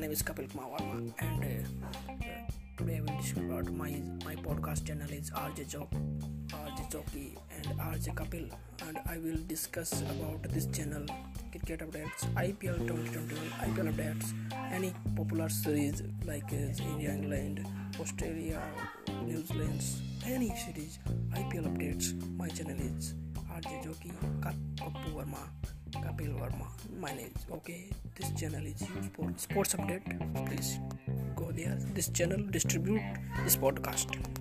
name is Kapil Kumar Verma, and uh, today I will discuss about my my podcast channel is RJ Jock, RJ Jockey, and RJ Kapil, and I will discuss about this channel cricket updates, IPL 2021 IPL updates, any popular series like uh, India, England, Australia, New Zealand, any series IPL updates. My channel is RJ Jockey, Kapil Verma. Kapil Verma. My name is okay. This channel is for sports update. Please go there. This channel distribute this podcast.